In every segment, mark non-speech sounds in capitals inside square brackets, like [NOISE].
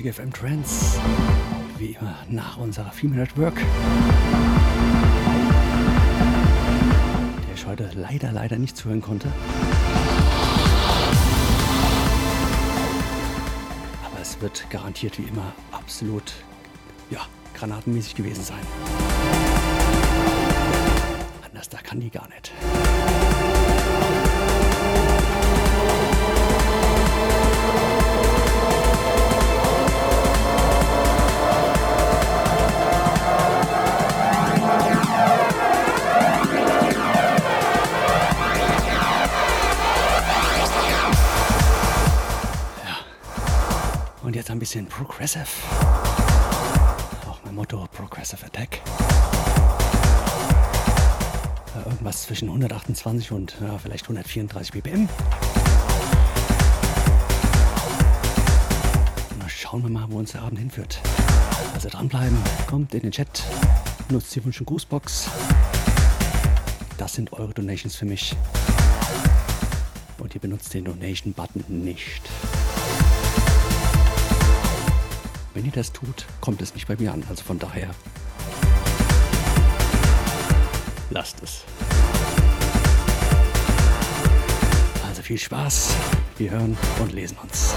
Musik FM Trends. Wie immer nach unserer Female Network. Der ich heute leider, leider nicht zuhören konnte. Aber es wird garantiert wie immer absolut, ja, granatenmäßig gewesen sein. Anders, da kann die gar nicht. Bisschen Progressive. Auch mein Motto Progressive Attack. Äh, Irgendwas zwischen 128 und ja, vielleicht 134 BPM. Na, schauen wir mal, wo uns der Abend hinführt. Also dranbleiben, kommt in den Chat, nutzt die und Grußbox. Das sind eure Donations für mich. Und ihr benutzt den Donation-Button nicht. Wenn ihr das tut, kommt es nicht bei mir an. Also von daher, lasst es. Also viel Spaß. Wir hören und lesen uns.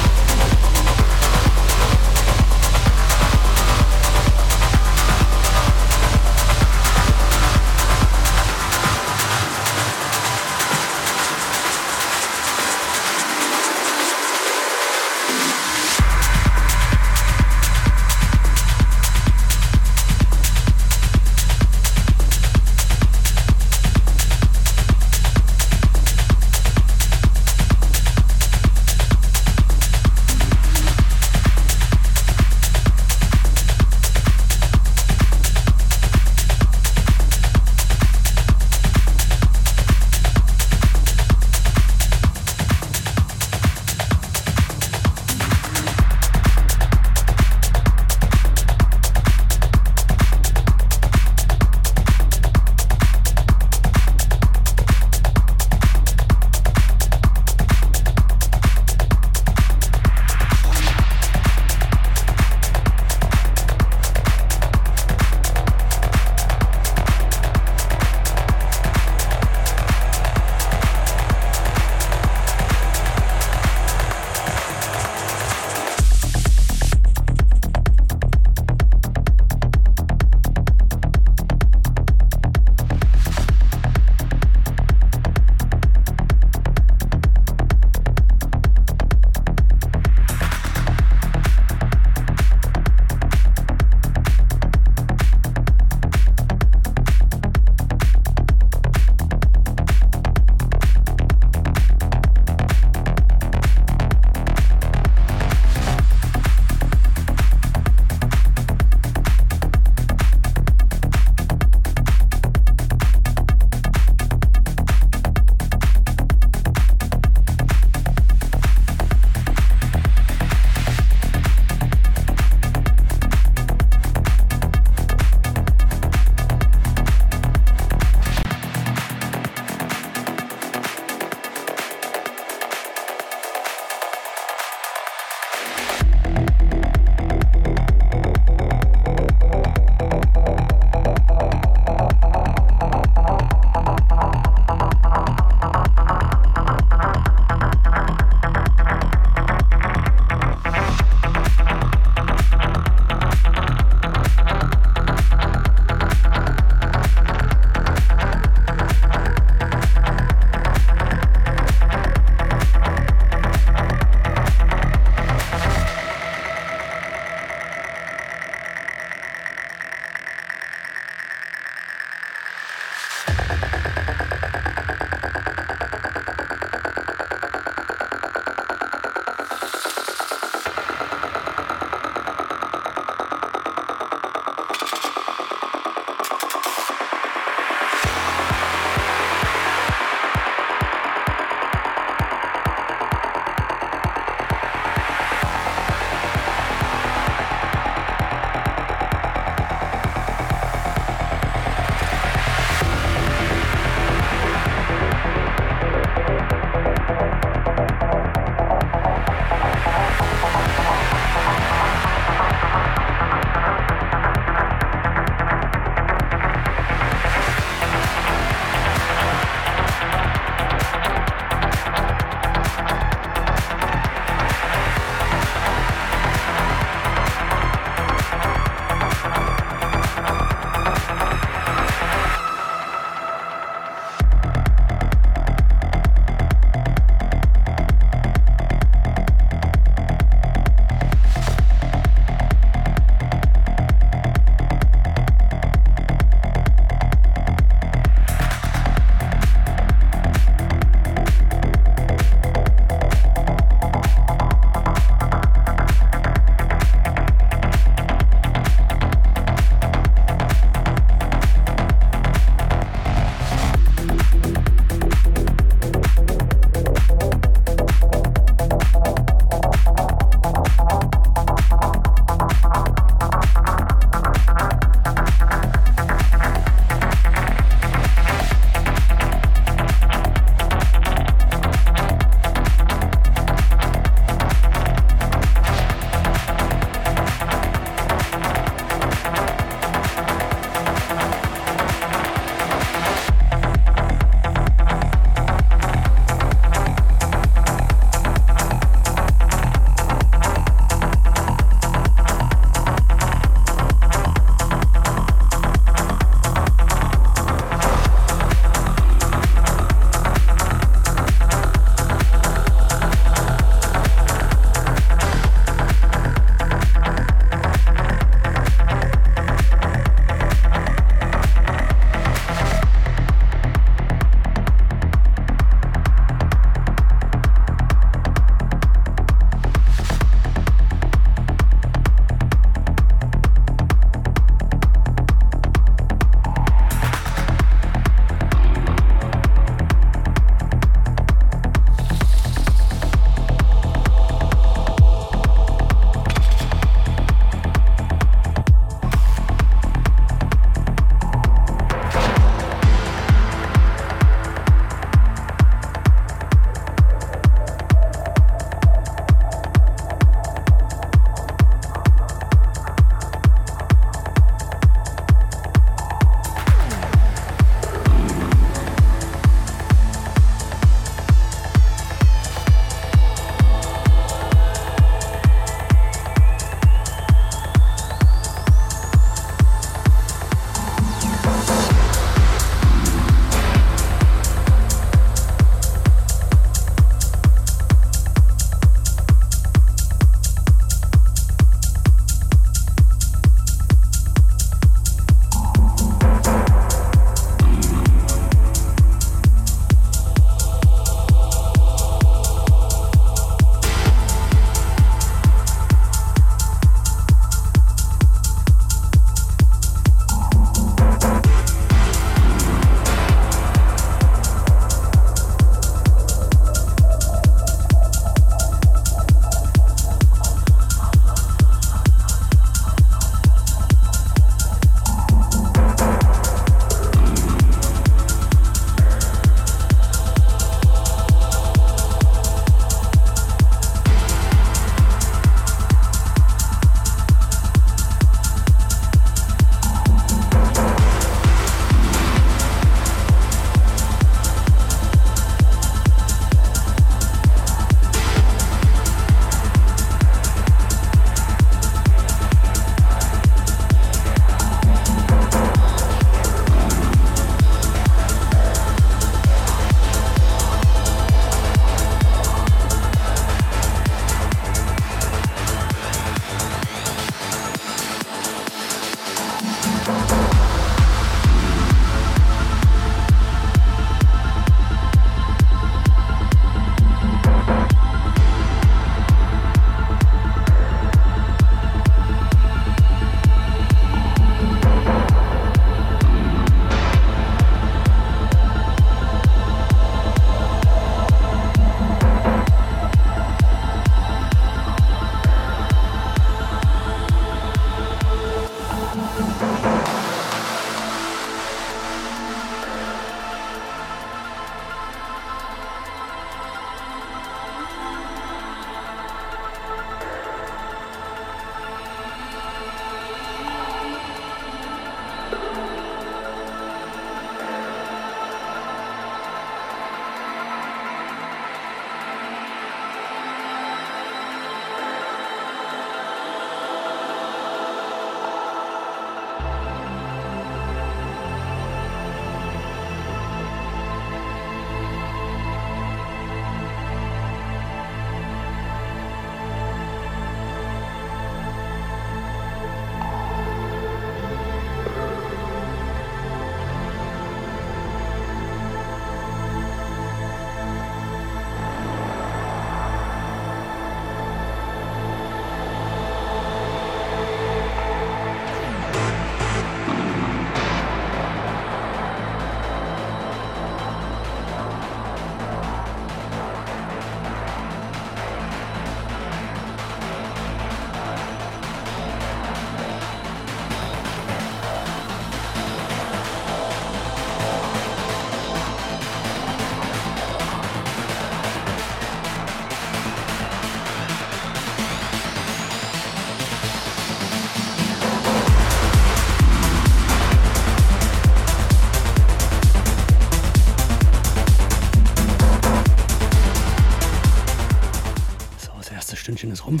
Ist rum.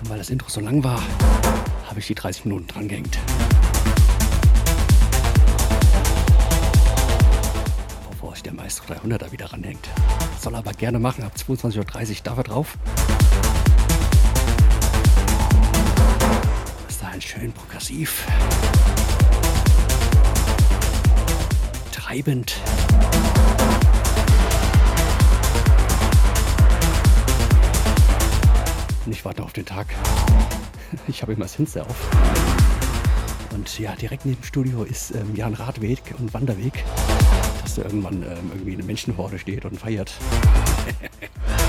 Und weil das Intro so lang war, habe ich die 30 Minuten dran gehängt. Bevor sich der Maestro 300er wieder ranhängt. Soll aber gerne machen, ab 22.30 Uhr darf er drauf. Ist da ein schön progressiv. Treibend. Und ich warte auf den Tag. Ich habe immer das Fenster auf. Und ja, direkt neben dem Studio ist ähm, ja ein Radweg und Wanderweg, dass da irgendwann ähm, irgendwie eine Menschenhorde steht und feiert. [LAUGHS]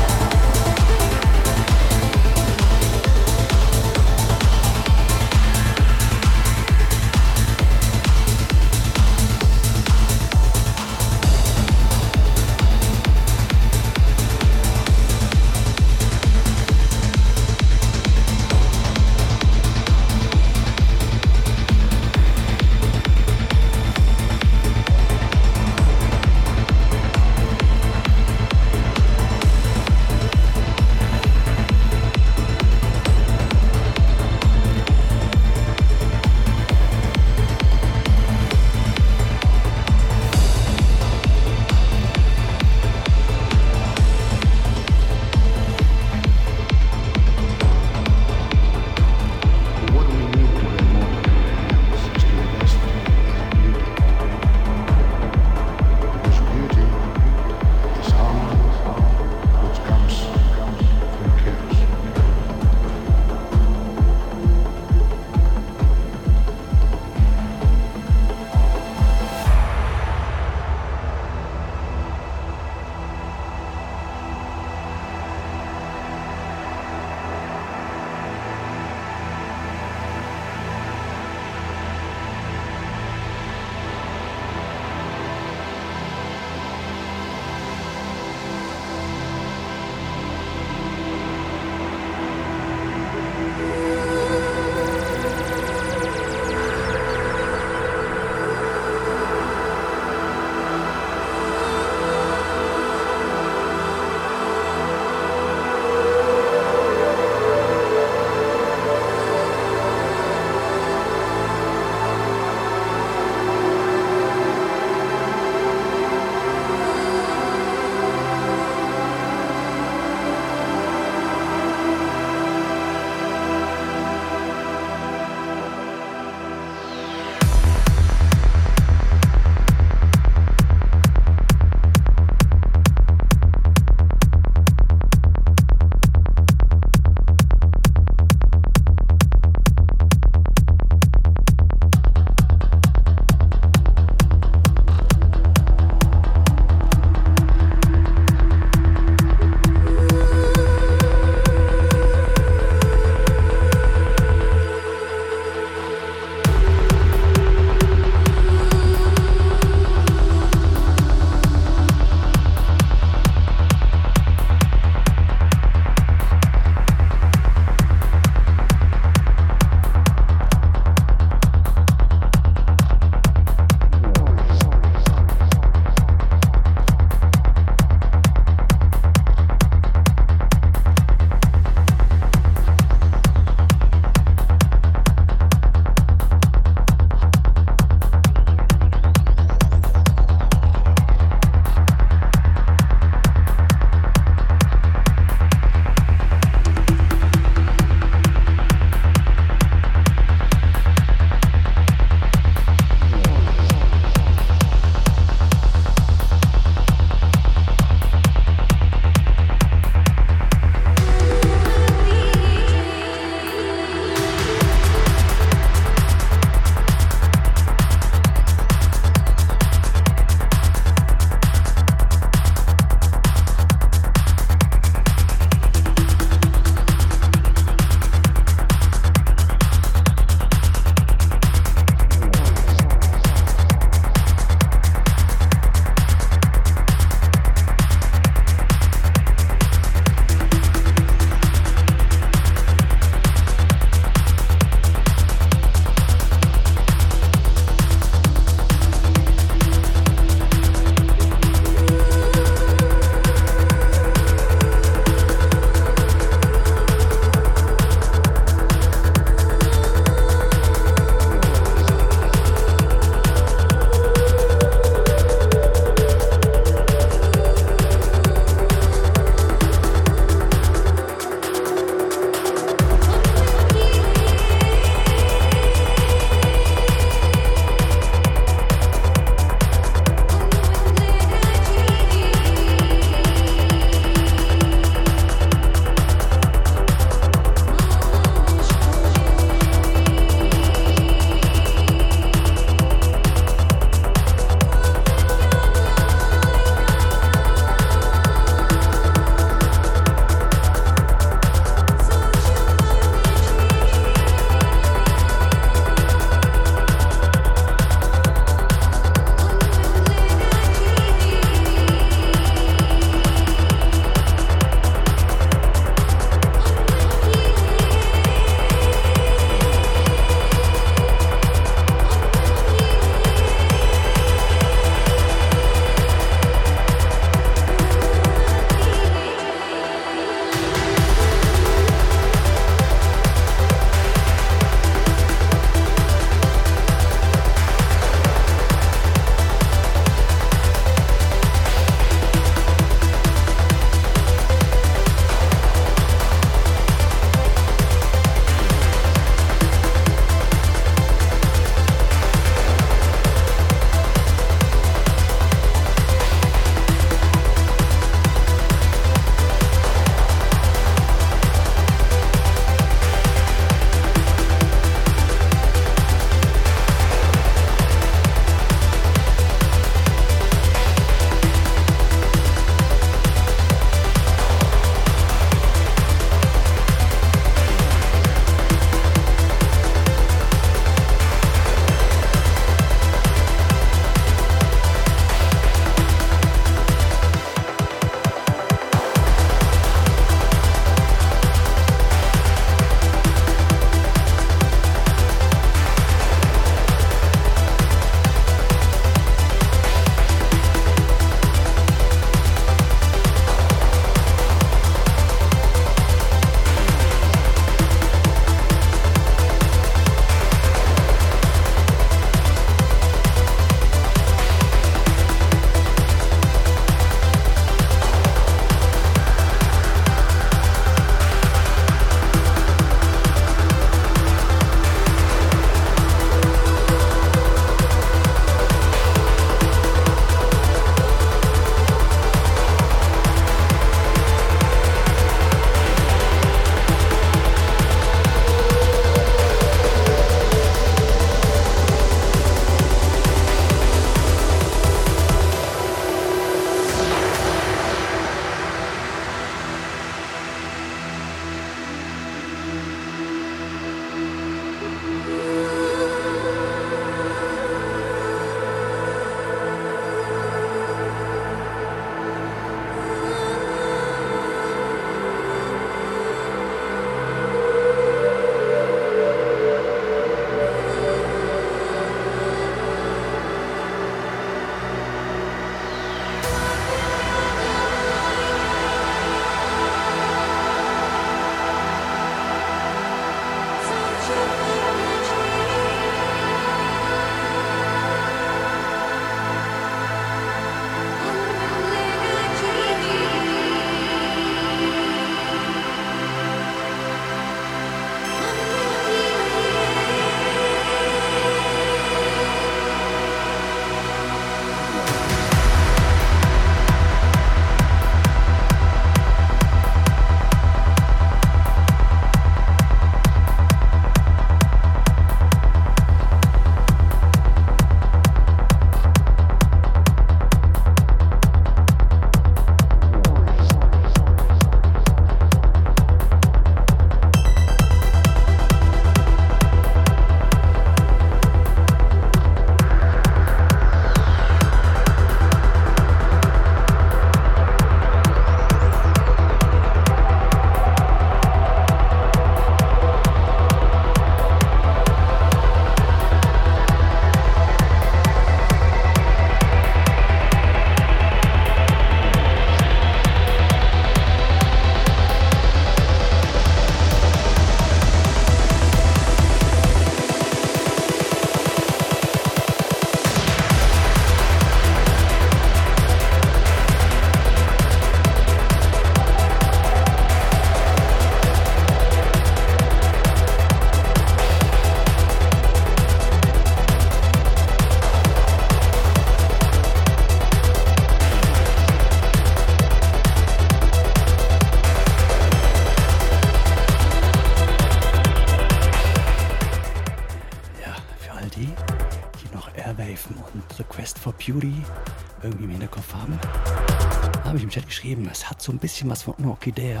so ein bisschen was von einer Orchidea.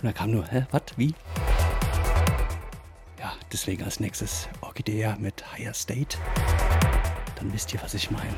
Und da kam nur, hä, was, wie? Ja, deswegen als nächstes Orchidea mit Higher State. Dann wisst ihr, was ich meine.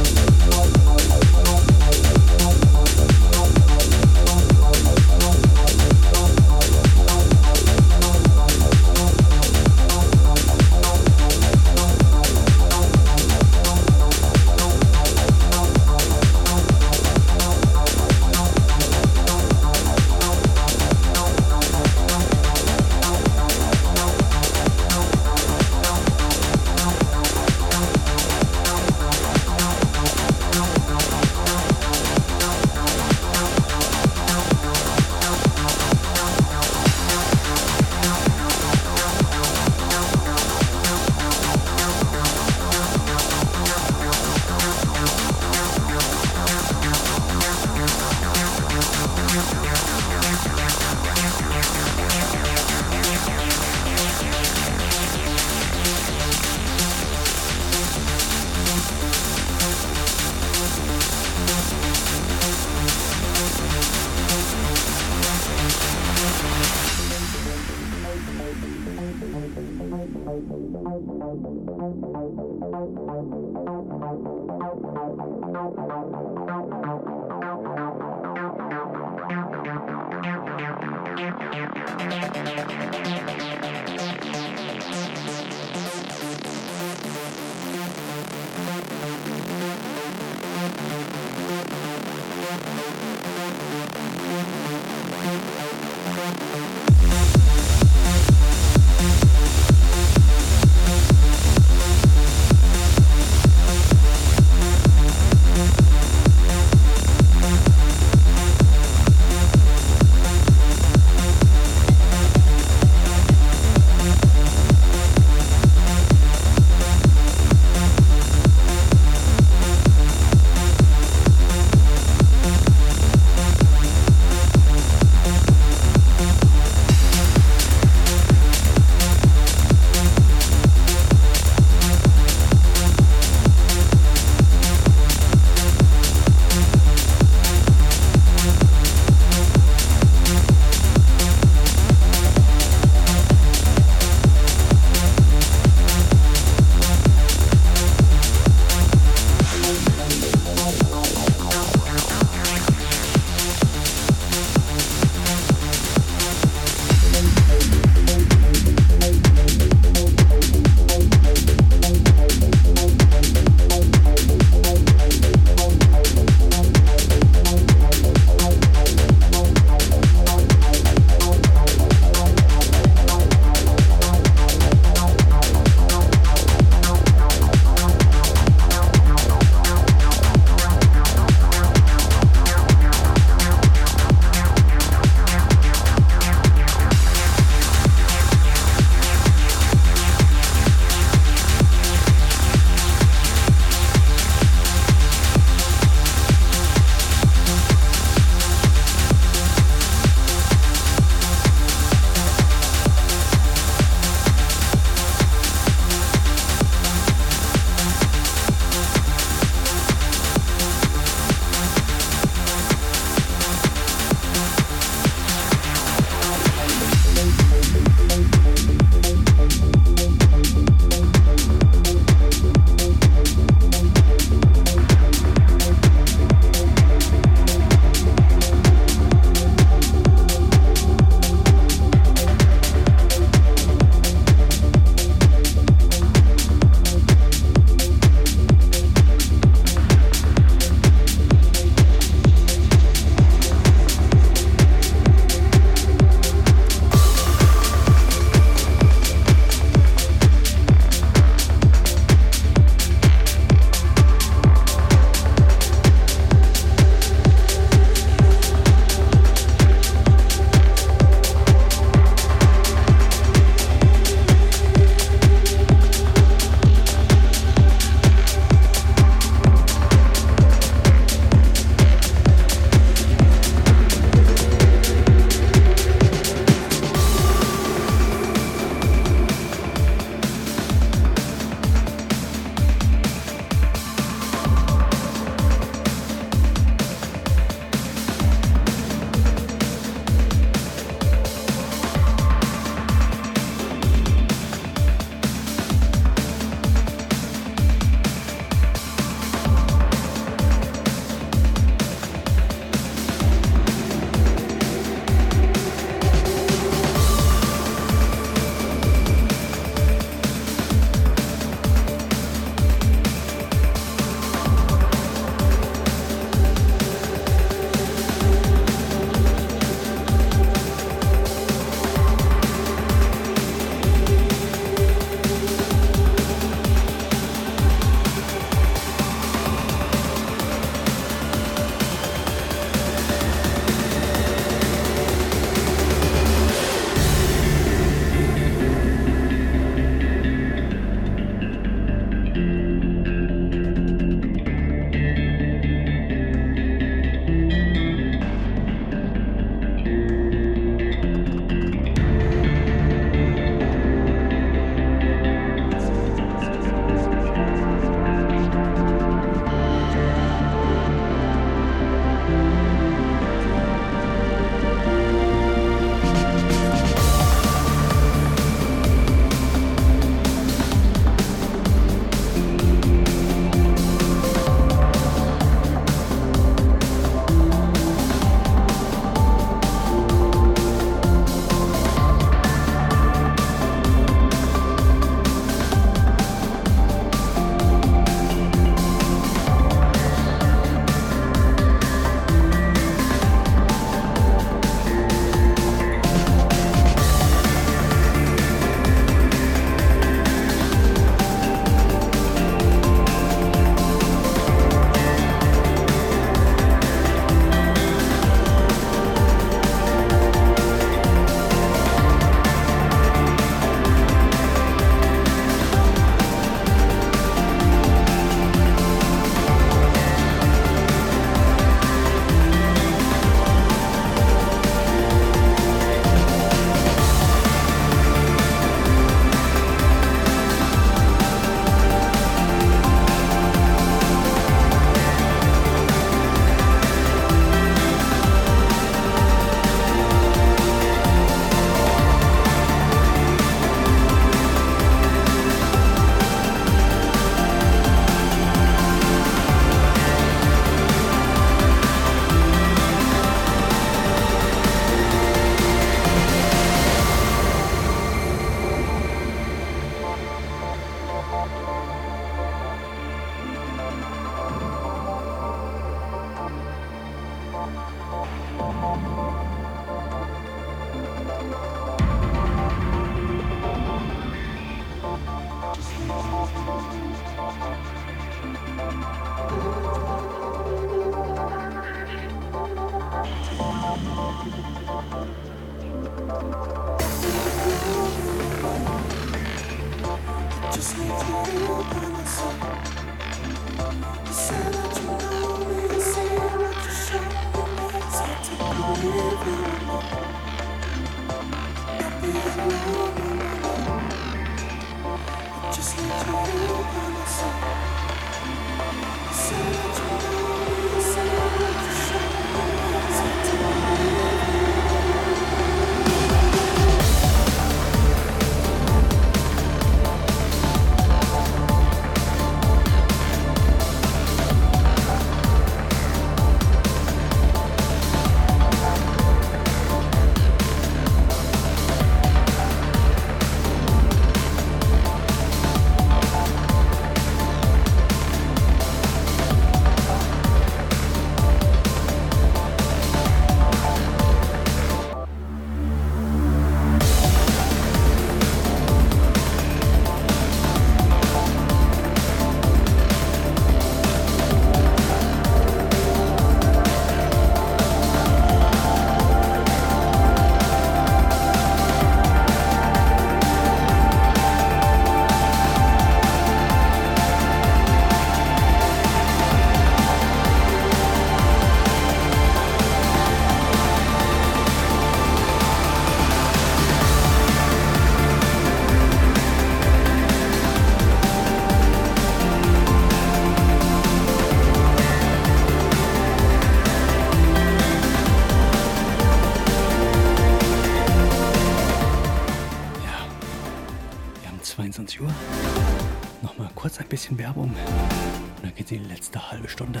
Bisschen Werbung. Und dann geht die letzte halbe Stunde.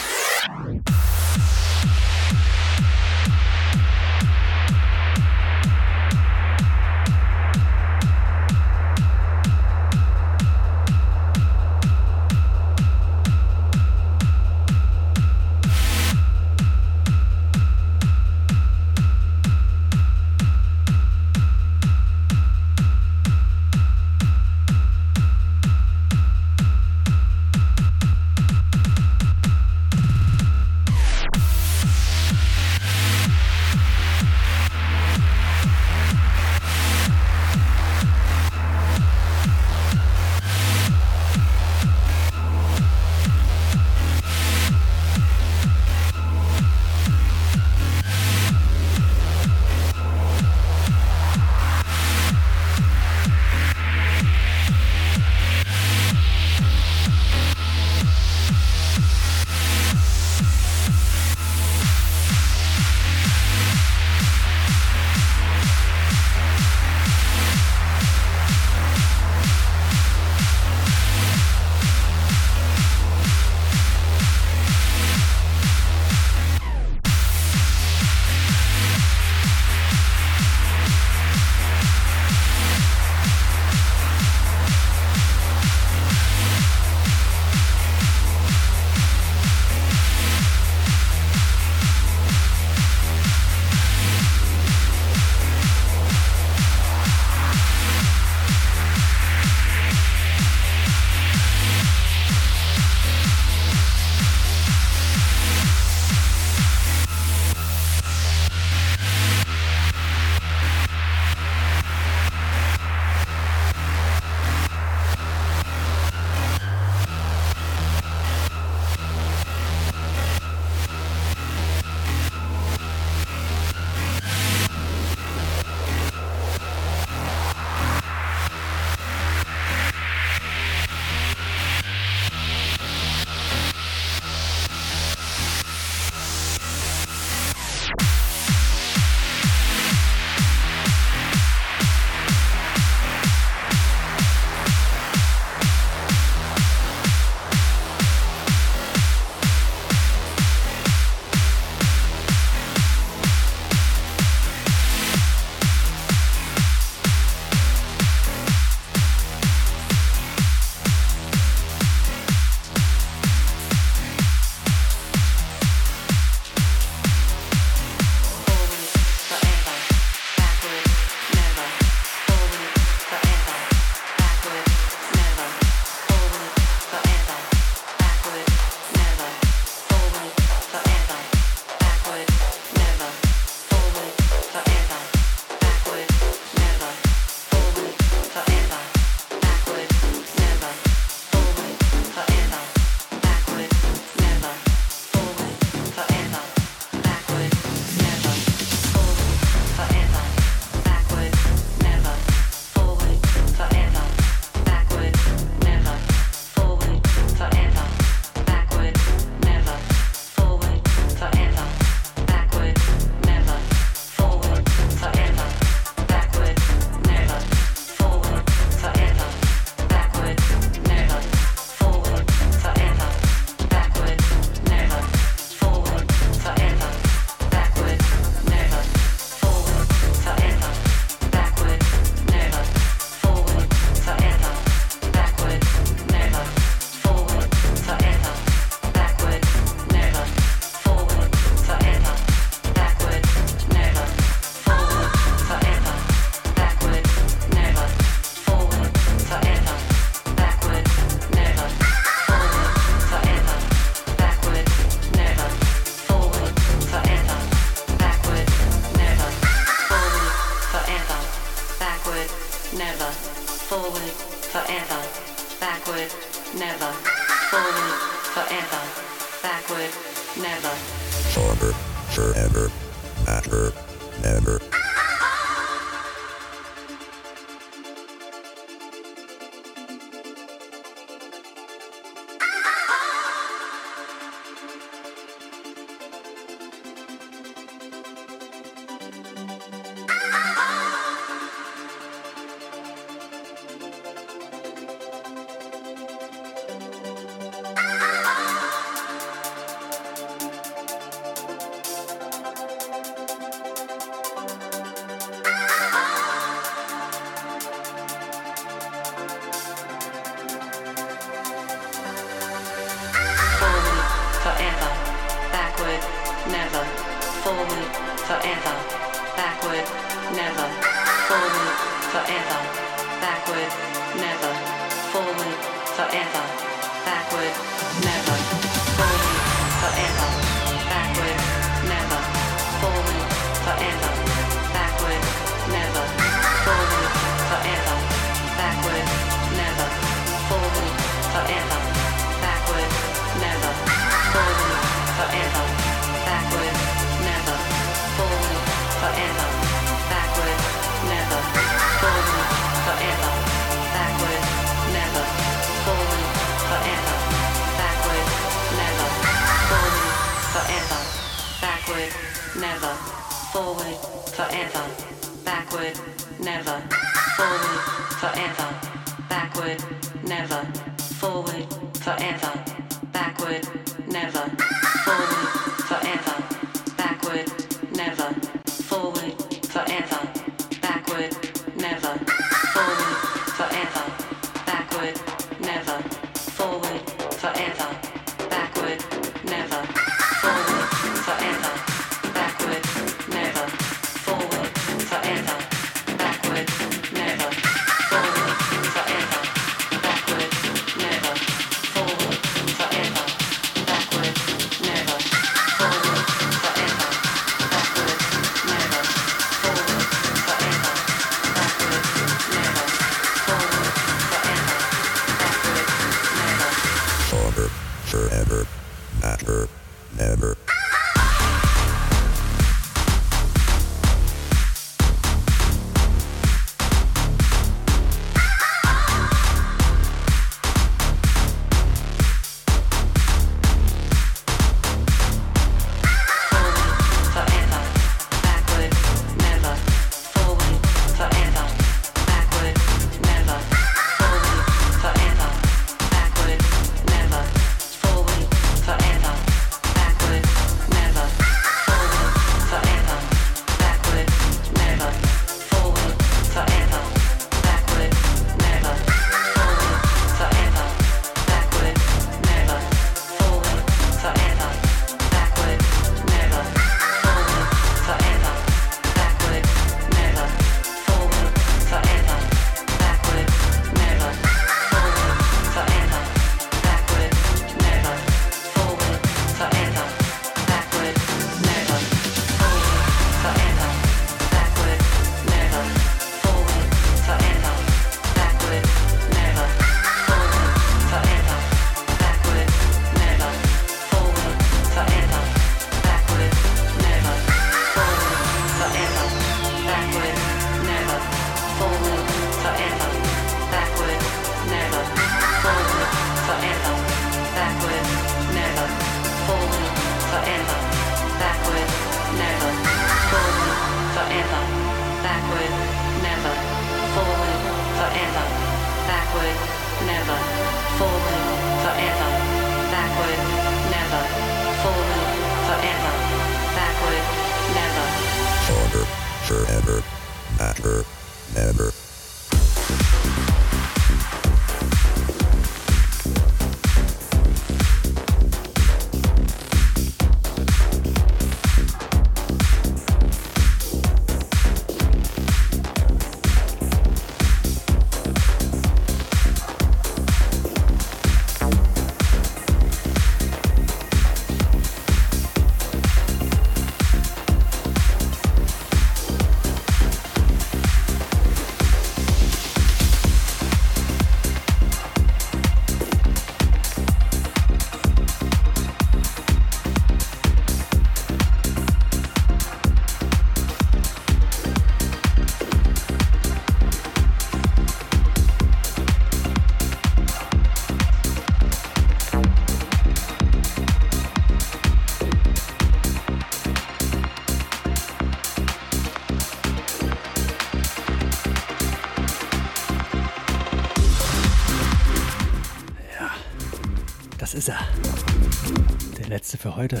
Letzte für heute.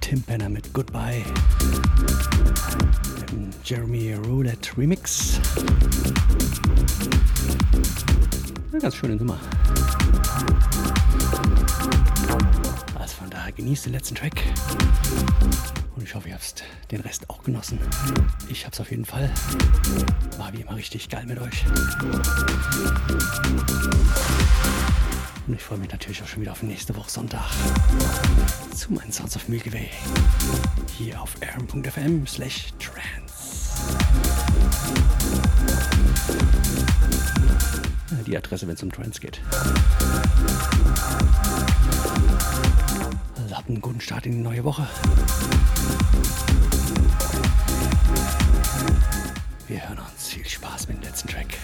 Tim Penner mit Goodbye. Im Jeremy Roulette Remix. Eine ganz schöne Nummer. Also von daher genießt den letzten Track. Und ich hoffe, ihr habt den Rest auch genossen. Ich hab's auf jeden Fall. War wie immer richtig geil mit euch. Und ich freue mich natürlich auch schon wieder auf nächste Woche Sonntag zu meinen Sounds of Milky Way. Hier auf rm.fm slash trans. Die Adresse, wenn es um Trans geht. Also habt einen guten Start in die neue Woche. Wir hören uns. Viel Spaß mit dem letzten Track.